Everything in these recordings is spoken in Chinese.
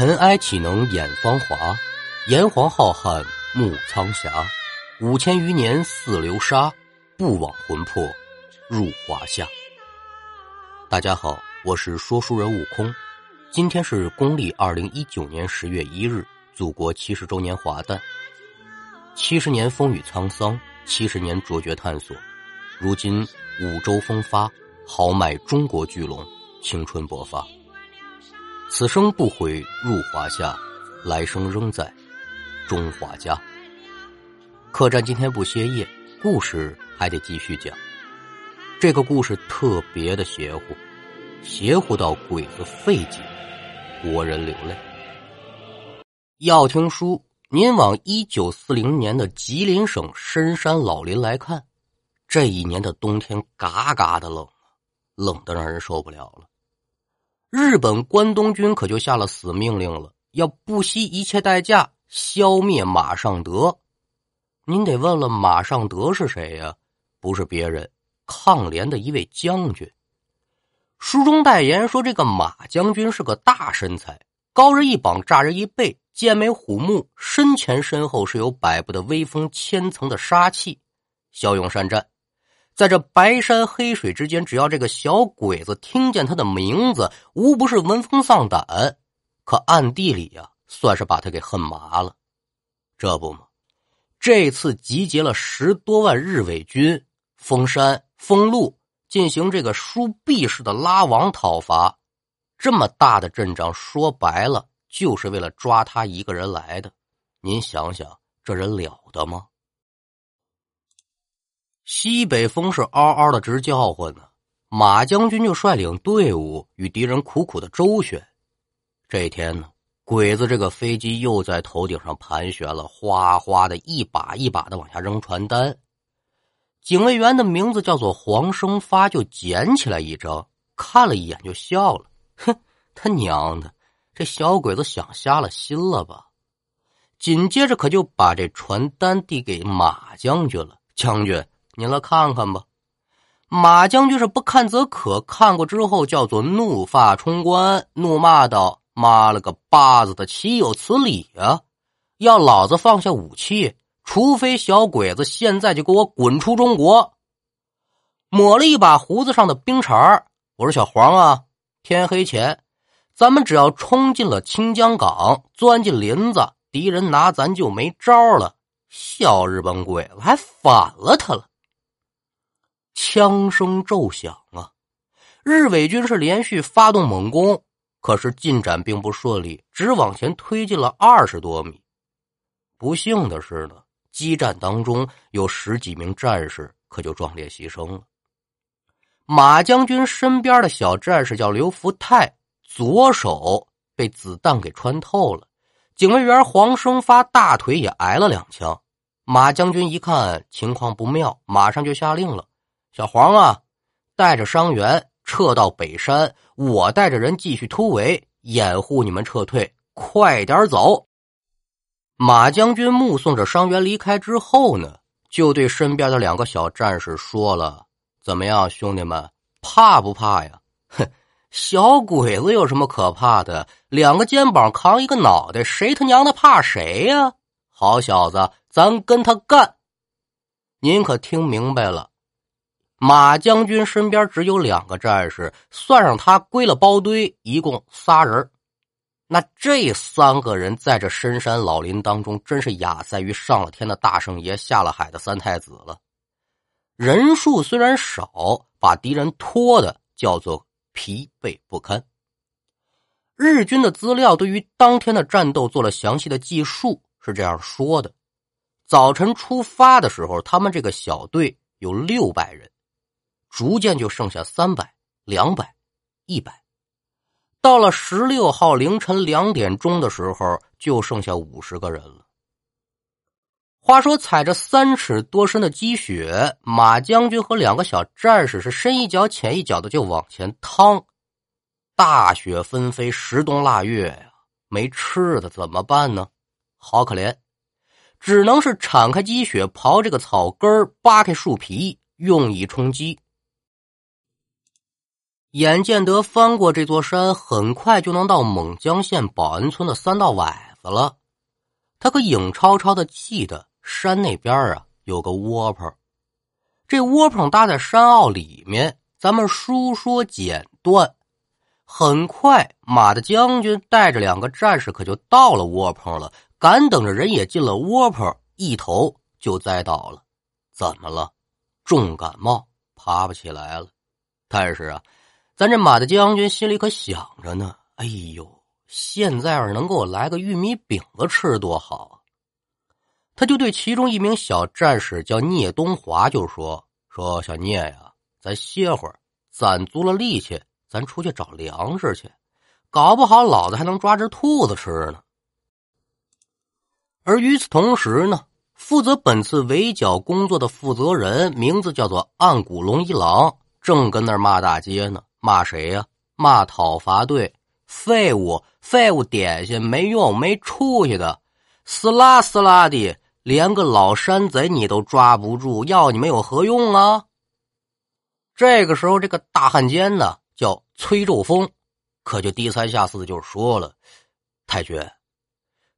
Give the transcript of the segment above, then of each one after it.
尘埃岂能掩芳华？炎黄浩瀚暮苍霞。五千余年似流沙，不枉魂魄入华夏。大家好，我是说书人悟空。今天是公历二零一九年十月一日，祖国七十周年华诞。七十年风雨沧桑，七十年卓绝探索。如今五洲风发，豪迈中国巨龙，青春勃发。此生不悔入华夏，来生仍在中华家。客栈今天不歇业，故事还得继续讲。这个故事特别的邪乎，邪乎到鬼子费解，国人流泪。要听书，您往一九四零年的吉林省深山老林来看，这一年的冬天嘎嘎的冷，冷的让人受不了了。日本关东军可就下了死命令了，要不惜一切代价消灭马尚德。您得问了，马尚德是谁呀？不是别人，抗联的一位将军。书中代言说，这个马将军是个大身材，高人一膀，炸人一背，剑眉虎目，身前身后是有百步的威风，千层的杀气，骁勇善战。在这白山黑水之间，只要这个小鬼子听见他的名字，无不是闻风丧胆。可暗地里呀，算是把他给恨麻了。这不嘛，这次集结了十多万日伪军，封山封路，进行这个输币式的拉网讨伐。这么大的阵仗，说白了就是为了抓他一个人来的。您想想，这人了得吗？西北风是嗷嗷的直叫唤呢，马将军就率领队伍与敌人苦苦的周旋。这一天呢，鬼子这个飞机又在头顶上盘旋了，哗哗的一把一把的往下扔传单。警卫员的名字叫做黄生发，就捡起来一张，看了一眼就笑了，哼，他娘的，这小鬼子想瞎了心了吧？紧接着可就把这传单递给马将军了，将军。您来看看吧，马将军是不看则可，看过之后叫做怒发冲冠，怒骂道：“妈了个巴子的，岂有此理啊！要老子放下武器，除非小鬼子现在就给我滚出中国！”抹了一把胡子上的冰碴我说：“小黄啊，天黑前，咱们只要冲进了清江港，钻进林子，敌人拿咱就没招了。小日本鬼子还反了他了。”枪声骤响啊！日伪军是连续发动猛攻，可是进展并不顺利，只往前推进了二十多米。不幸的是呢，激战当中有十几名战士可就壮烈牺牲了。马将军身边的小战士叫刘福泰，左手被子弹给穿透了。警卫员黄生发大腿也挨了两枪。马将军一看情况不妙，马上就下令了。小黄啊，带着伤员撤到北山，我带着人继续突围，掩护你们撤退。快点走！马将军目送着伤员离开之后呢，就对身边的两个小战士说了：“怎么样，兄弟们，怕不怕呀？”哼，小鬼子有什么可怕的？两个肩膀扛一个脑袋，谁他娘的怕谁呀？好小子，咱跟他干！您可听明白了？马将军身边只有两个战士，算上他归了包堆，一共仨人。那这三个人在这深山老林当中，真是亚赛于上了天的大圣爷，下了海的三太子了。人数虽然少，把敌人拖的叫做疲惫不堪。日军的资料对于当天的战斗做了详细的记述，是这样说的：早晨出发的时候，他们这个小队有六百人。逐渐就剩下三百、两百、一百，到了十六号凌晨两点钟的时候，就剩下五十个人了。话说，踩着三尺多深的积雪，马将军和两个小战士是深一脚浅一脚的就往前趟。大雪纷飞，十冬腊月呀，没吃的怎么办呢？好可怜，只能是敞开积雪，刨这个草根扒开树皮，用以充饥。眼见得翻过这座山，很快就能到勐江县保安村的三道崴子了。他可影超超的记得山那边啊有个窝棚，这窝棚搭在山坳里面。咱们书说简短，很快马的将军带着两个战士可就到了窝棚了。赶等着人也进了窝棚，一头就栽倒了。怎么了？重感冒，爬不起来了。但是啊，咱这马的将军心里可想着呢。哎呦，现在要是能给我来个玉米饼子吃多好啊！他就对其中一名小战士叫聂东华就说：“说小聂呀。”咱歇会儿，攒足了力气，咱出去找粮食去。搞不好老子还能抓只兔子吃呢。而与此同时呢，负责本次围剿工作的负责人，名字叫做岸谷龙一郎，正跟那儿骂大街呢。骂谁呀？骂讨伐队废物，废物点心没用，没出息的，死拉死拉的，连个老山贼你都抓不住，要你们有何用啊？这个时候，这个大汉奸呢叫崔昼峰，可就低三下四的就说了：“太君，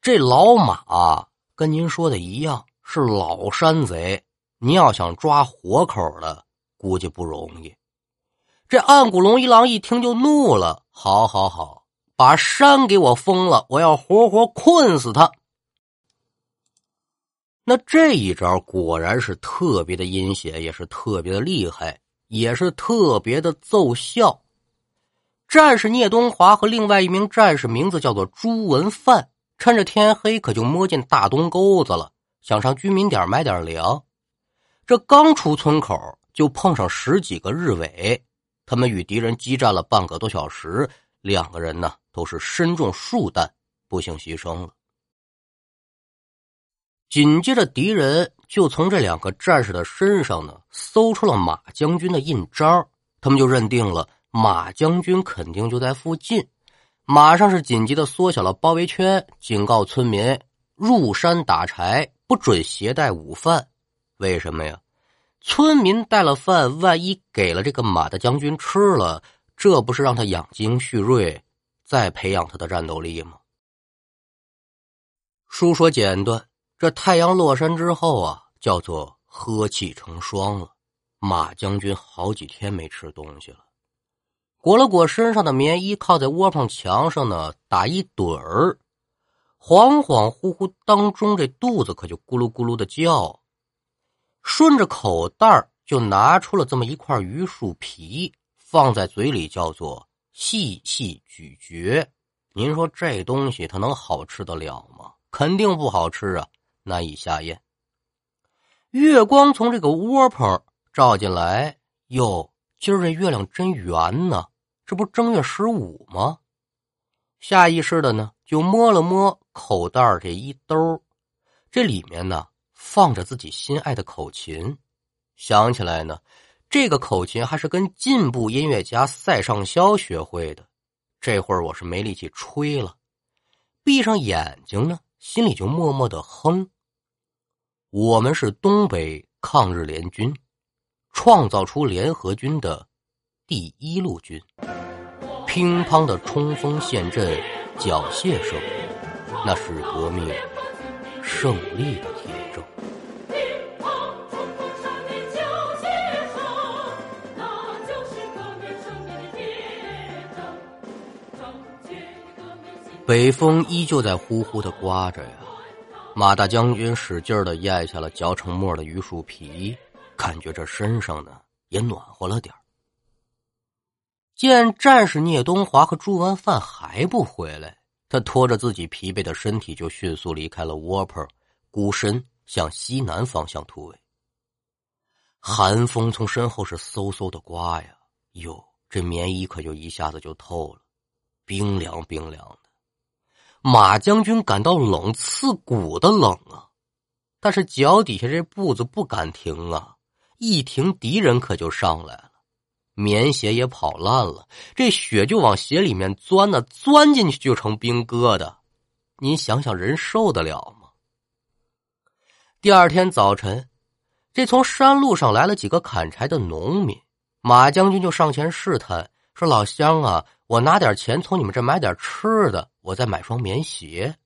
这老马跟您说的一样，是老山贼。您要想抓活口的，估计不容易。”这暗谷龙一郎一听就怒了：“好好好，把山给我封了，我要活活困死他！”那这一招果然是特别的阴险，也是特别的厉害。也是特别的奏效。战士聂东华和另外一名战士，名字叫做朱文范，趁着天黑，可就摸进大东沟子了，想上居民点买点粮。这刚出村口，就碰上十几个日伪，他们与敌人激战了半个多小时，两个人呢都是身中数弹，不幸牺牲了。紧接着，敌人就从这两个战士的身上呢搜出了马将军的印章，他们就认定了马将军肯定就在附近，马上是紧急的缩小了包围圈，警告村民入山打柴，不准携带午饭。为什么呀？村民带了饭，万一给了这个马的将军吃了，这不是让他养精蓄锐，再培养他的战斗力吗？书说简短。这太阳落山之后啊，叫做喝气成霜了。马将军好几天没吃东西了，裹了裹身上的棉衣，靠在窝棚墙上呢，打一盹儿。恍恍惚惚当中，这肚子可就咕噜咕噜的叫。顺着口袋就拿出了这么一块榆树皮，放在嘴里，叫做细细咀嚼。您说这东西它能好吃得了吗？肯定不好吃啊！难以下咽。月光从这个窝棚照进来，哟，今儿这月亮真圆呢！这不正月十五吗？下意识的呢，就摸了摸口袋这一兜，这里面呢放着自己心爱的口琴。想起来呢，这个口琴还是跟进步音乐家塞尚肖学会的。这会儿我是没力气吹了，闭上眼睛呢，心里就默默的哼。我们是东北抗日联军，创造出联合军的第一路军。乒乓的冲锋陷阵，缴械声，那是革命胜利的天北风依旧在呼呼的刮着呀。马大将军使劲的咽下了嚼成沫的榆树皮，感觉这身上呢也暖和了点见战士聂东华和朱文范还不回来，他拖着自己疲惫的身体就迅速离开了窝棚，孤身向西南方向突围。寒风从身后是嗖嗖的刮呀，哟，这棉衣可就一下子就透了，冰凉冰凉的。马将军感到冷，刺骨的冷啊！但是脚底下这步子不敢停啊，一停敌人可就上来了，棉鞋也跑烂了，这雪就往鞋里面钻呢，钻进去就成冰疙瘩。您想想，人受得了吗？第二天早晨，这从山路上来了几个砍柴的农民，马将军就上前试探，说老乡啊，我拿点钱从你们这买点吃的，我再买双棉鞋。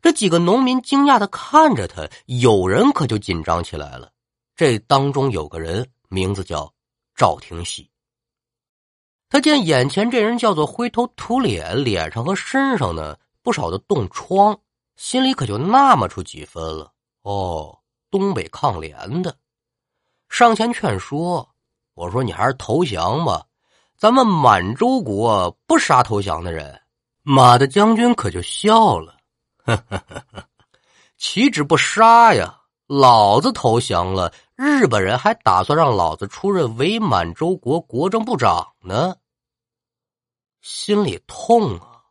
这几个农民惊讶的看着他，有人可就紧张起来了。这当中有个人名字叫赵廷喜，他见眼前这人叫做灰头土脸，脸上和身上呢不少的冻疮，心里可就纳闷出几分了。哦，东北抗联的。上前劝说，我说你还是投降吧，咱们满洲国不杀投降的人。马的将军可就笑了，岂止不杀呀？老子投降了，日本人还打算让老子出任伪满洲国国政部长呢。心里痛啊！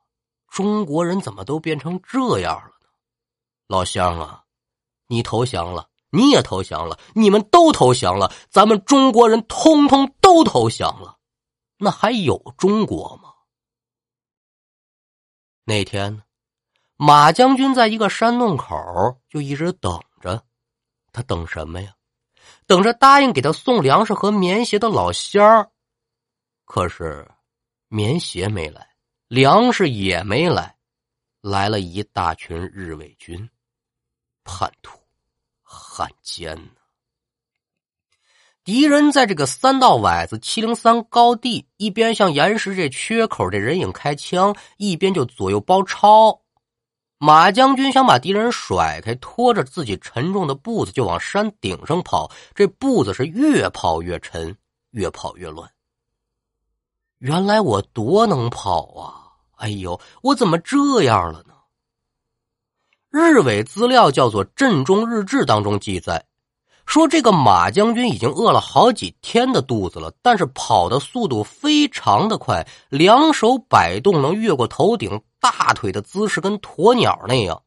中国人怎么都变成这样了呢？老乡啊，你投降了。你也投降了，你们都投降了，咱们中国人通通都投降了，那还有中国吗？那天呢，马将军在一个山洞口就一直等着，他等什么呀？等着答应给他送粮食和棉鞋的老乡儿。可是，棉鞋没来，粮食也没来，来了一大群日伪军，叛徒。汉奸呢？敌人在这个三道崴子七零三高地，一边向岩石这缺口这人影开枪，一边就左右包抄。马将军想把敌人甩开，拖着自己沉重的步子就往山顶上跑。这步子是越跑越沉，越跑越乱。原来我多能跑啊！哎呦，我怎么这样了呢？日伪资料叫做《镇中日志》当中记载，说这个马将军已经饿了好几天的肚子了，但是跑的速度非常的快，两手摆动能越过头顶，大腿的姿势跟鸵鸟那样。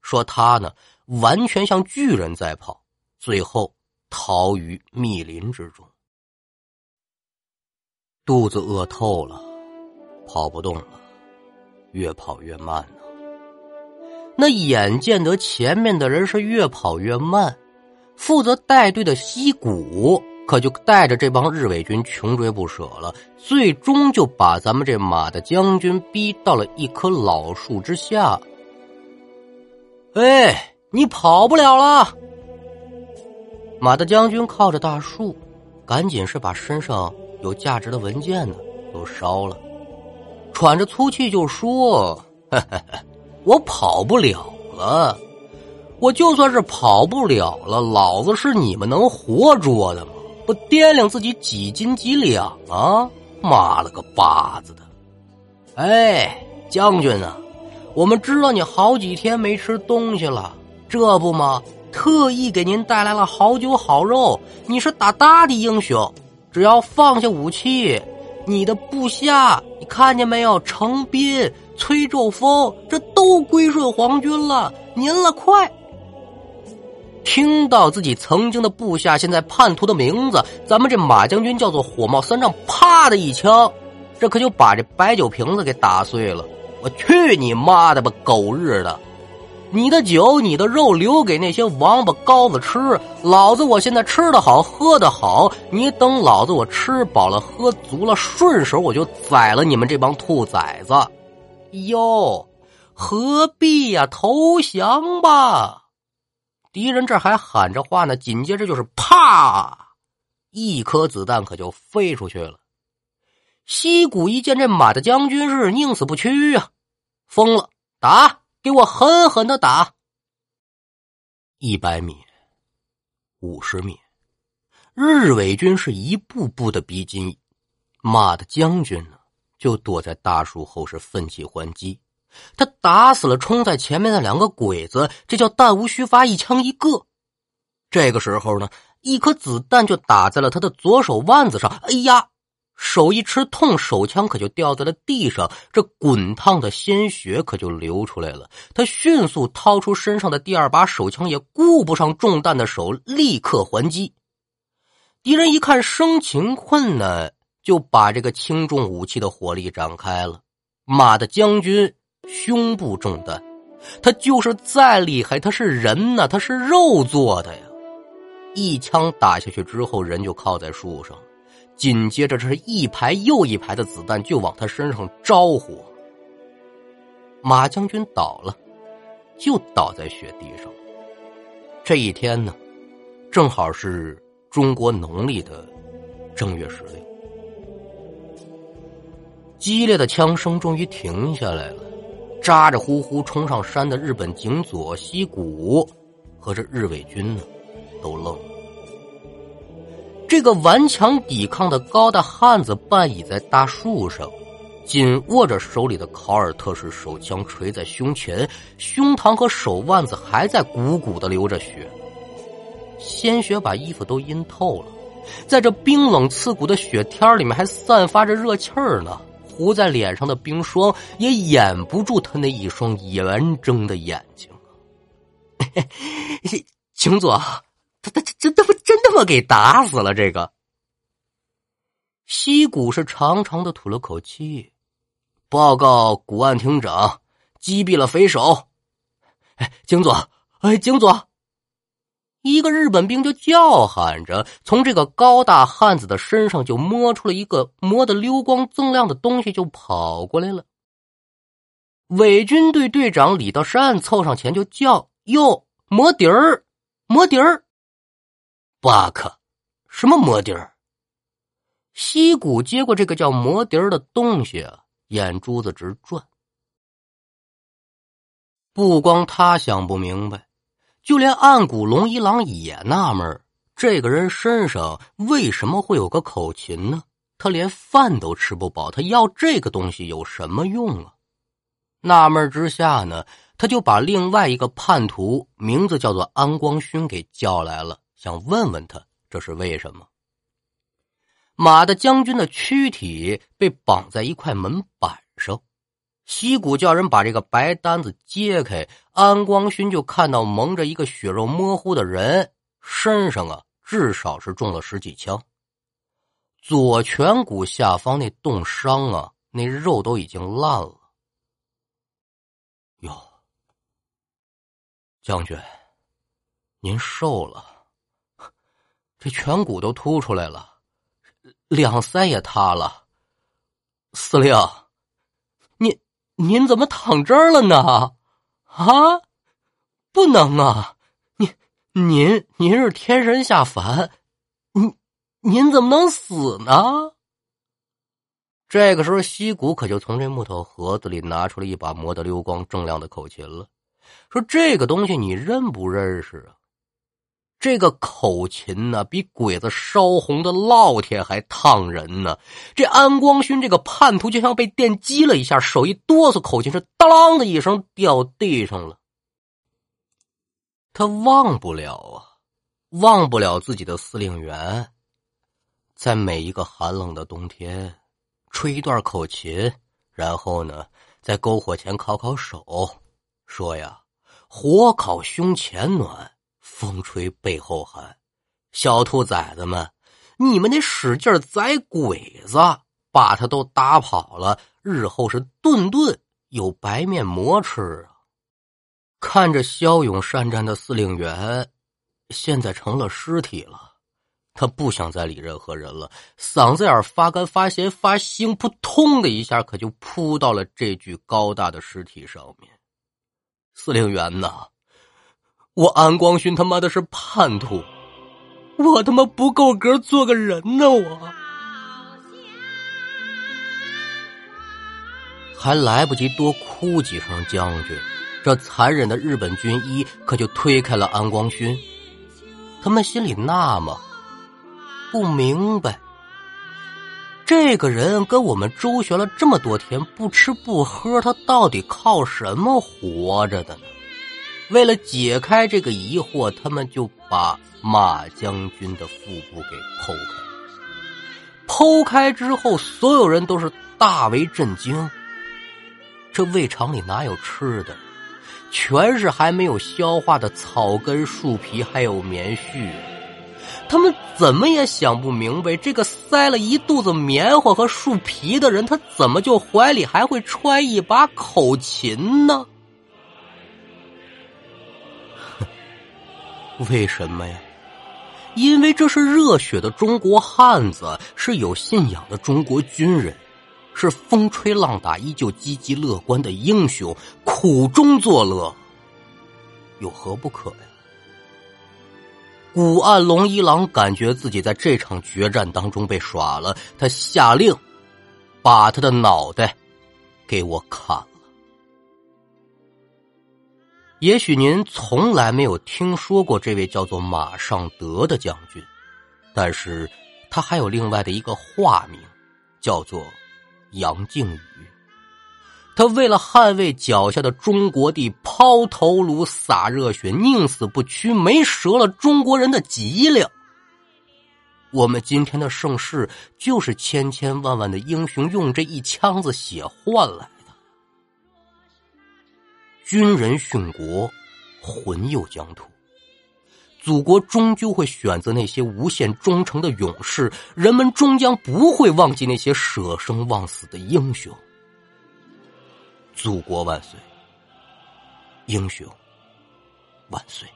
说他呢，完全像巨人在跑，最后逃于密林之中。肚子饿透了，跑不动了，越跑越慢呢。那眼见得前面的人是越跑越慢，负责带队的西谷可就带着这帮日伪军穷追不舍了，最终就把咱们这马的将军逼到了一棵老树之下。哎，你跑不了了！马的将军靠着大树，赶紧是把身上有价值的文件呢都烧了，喘着粗气就说：“哈哈哈。”我跑不了了，我就算是跑不了了，老子是你们能活捉的吗？不掂量自己几斤几两啊！妈了个巴子的！哎，将军啊，我们知道你好几天没吃东西了，这不吗？特意给您带来了好酒好肉。你是大大的英雄，只要放下武器，你的部下，你看见没有？程斌。崔兆峰，这都归顺皇军了。您了，快！听到自己曾经的部下现在叛徒的名字，咱们这马将军叫做火冒三丈，啪的一枪，这可就把这白酒瓶子给打碎了。我去你妈的吧，狗日的！你的酒，你的肉留给那些王八羔子吃，老子我现在吃的好，喝的好。你等老子我吃饱了，喝足了，顺手我就宰了你们这帮兔崽子！哟，何必呀？投降吧！敌人这还喊着话呢，紧接着就是啪，一颗子弹可就飞出去了。西谷一见这马的将军是宁死不屈啊，疯了，打，给我狠狠的打！一百米，五十米，日伪军是一步步的逼近，马的将军呢？就躲在大树后，是奋起还击。他打死了冲在前面的两个鬼子，这叫弹无虚发，一枪一个。这个时候呢，一颗子弹就打在了他的左手腕子上。哎呀，手一吃痛，手枪可就掉在了地上，这滚烫的鲜血可就流出来了。他迅速掏出身上的第二把手枪，也顾不上中弹的手，立刻还击。敌人一看生擒困难。就把这个轻重武器的火力展开了。马的将军胸部中弹，他就是再厉害，他是人呐，他是肉做的呀。一枪打下去之后，人就靠在树上。紧接着这是一排又一排的子弹就往他身上招呼。马将军倒了，就倒在雪地上。这一天呢，正好是中国农历的正月十六。激烈的枪声终于停下来了，咋咋呼呼冲上山的日本警佐西谷和这日伪军呢，都愣了。这个顽强抵抗的高大汉子半倚在大树上。紧握着手里的考尔特式手枪，垂在胸前，胸膛和手腕子还在鼓鼓的流着血，鲜血把衣服都阴透了，在这冰冷刺骨的雪天里面还散发着热气儿呢，糊在脸上的冰霜也掩不住他那一双圆睁的眼睛。景佐，他他真他妈真他妈给打死了这个。西谷是长长的吐了口气。报告古案厅长，击毙了匪首。哎，警佐，哎，警佐！一个日本兵就叫喊着，从这个高大汉子的身上就摸出了一个磨得溜光锃亮的东西，就跑过来了。伪军队队长李道山凑上前就叫：“哟，磨笛儿，磨笛儿！”巴克，什么磨笛儿？西谷接过这个叫磨笛儿的东西。眼珠子直转，不光他想不明白，就连暗谷龙一郎也纳闷这个人身上为什么会有个口琴呢？他连饭都吃不饱，他要这个东西有什么用啊？纳闷之下呢，他就把另外一个叛徒，名字叫做安光勋给叫来了，想问问他这是为什么。马的将军的躯体被绑在一块门板，西谷叫人把这个白单子揭开，安光勋就看到蒙着一个血肉模糊的人，身上啊至少是中了十几枪，左颧骨下方那冻伤啊，那肉都已经烂了。哟，将军，您瘦了，这颧骨都凸出来了。两腮也塌了，司令，您怎么躺这儿了呢？啊，不能啊！您您您是天神下凡，您您怎么能死呢？这个时候，西谷可就从这木头盒子里拿出了一把磨得溜光锃亮的口琴了，说：“这个东西你认不认识啊？”这个口琴呢，比鬼子烧红的烙铁还烫人呢。这安光勋这个叛徒就像被电击了一下，手一哆嗦，口琴是当啷的一声掉地上了。他忘不了啊，忘不了自己的司令员，在每一个寒冷的冬天，吹一段口琴，然后呢，在篝火前烤烤手，说呀，火烤胸前暖。风吹背后寒，小兔崽子们，你们得使劲宰鬼子，把他都打跑了，日后是顿顿有白面馍吃啊！看着骁勇善战的司令员，现在成了尸体了，他不想再理任何人了，嗓子眼发干发咸发腥，扑通的一下，可就扑到了这具高大的尸体上面。司令员呐！我安光勋他妈的是叛徒，我他妈不够格做个人呢！我还来不及多哭几声，将军，这残忍的日本军医可就推开了安光勋。他们心里纳闷，不明白，这个人跟我们周旋了这么多天，不吃不喝，他到底靠什么活着的呢？为了解开这个疑惑，他们就把马将军的腹部给剖开。剖开之后，所有人都是大为震惊。这胃肠里哪有吃的？全是还没有消化的草根、树皮，还有棉絮。他们怎么也想不明白，这个塞了一肚子棉花和树皮的人，他怎么就怀里还会揣一把口琴呢？为什么呀？因为这是热血的中国汉子，是有信仰的中国军人，是风吹浪打依旧积极乐观的英雄，苦中作乐，有何不可呀？古岸龙一郎感觉自己在这场决战当中被耍了，他下令把他的脑袋给我砍了。也许您从来没有听说过这位叫做马尚德的将军，但是他还有另外的一个化名，叫做杨靖宇。他为了捍卫脚下的中国地，抛头颅洒热血，宁死不屈，没折了中国人的脊梁。我们今天的盛世，就是千千万万的英雄用这一腔子血换来。军人殉国，魂又疆土，祖国终究会选择那些无限忠诚的勇士，人们终将不会忘记那些舍生忘死的英雄。祖国万岁！英雄万岁！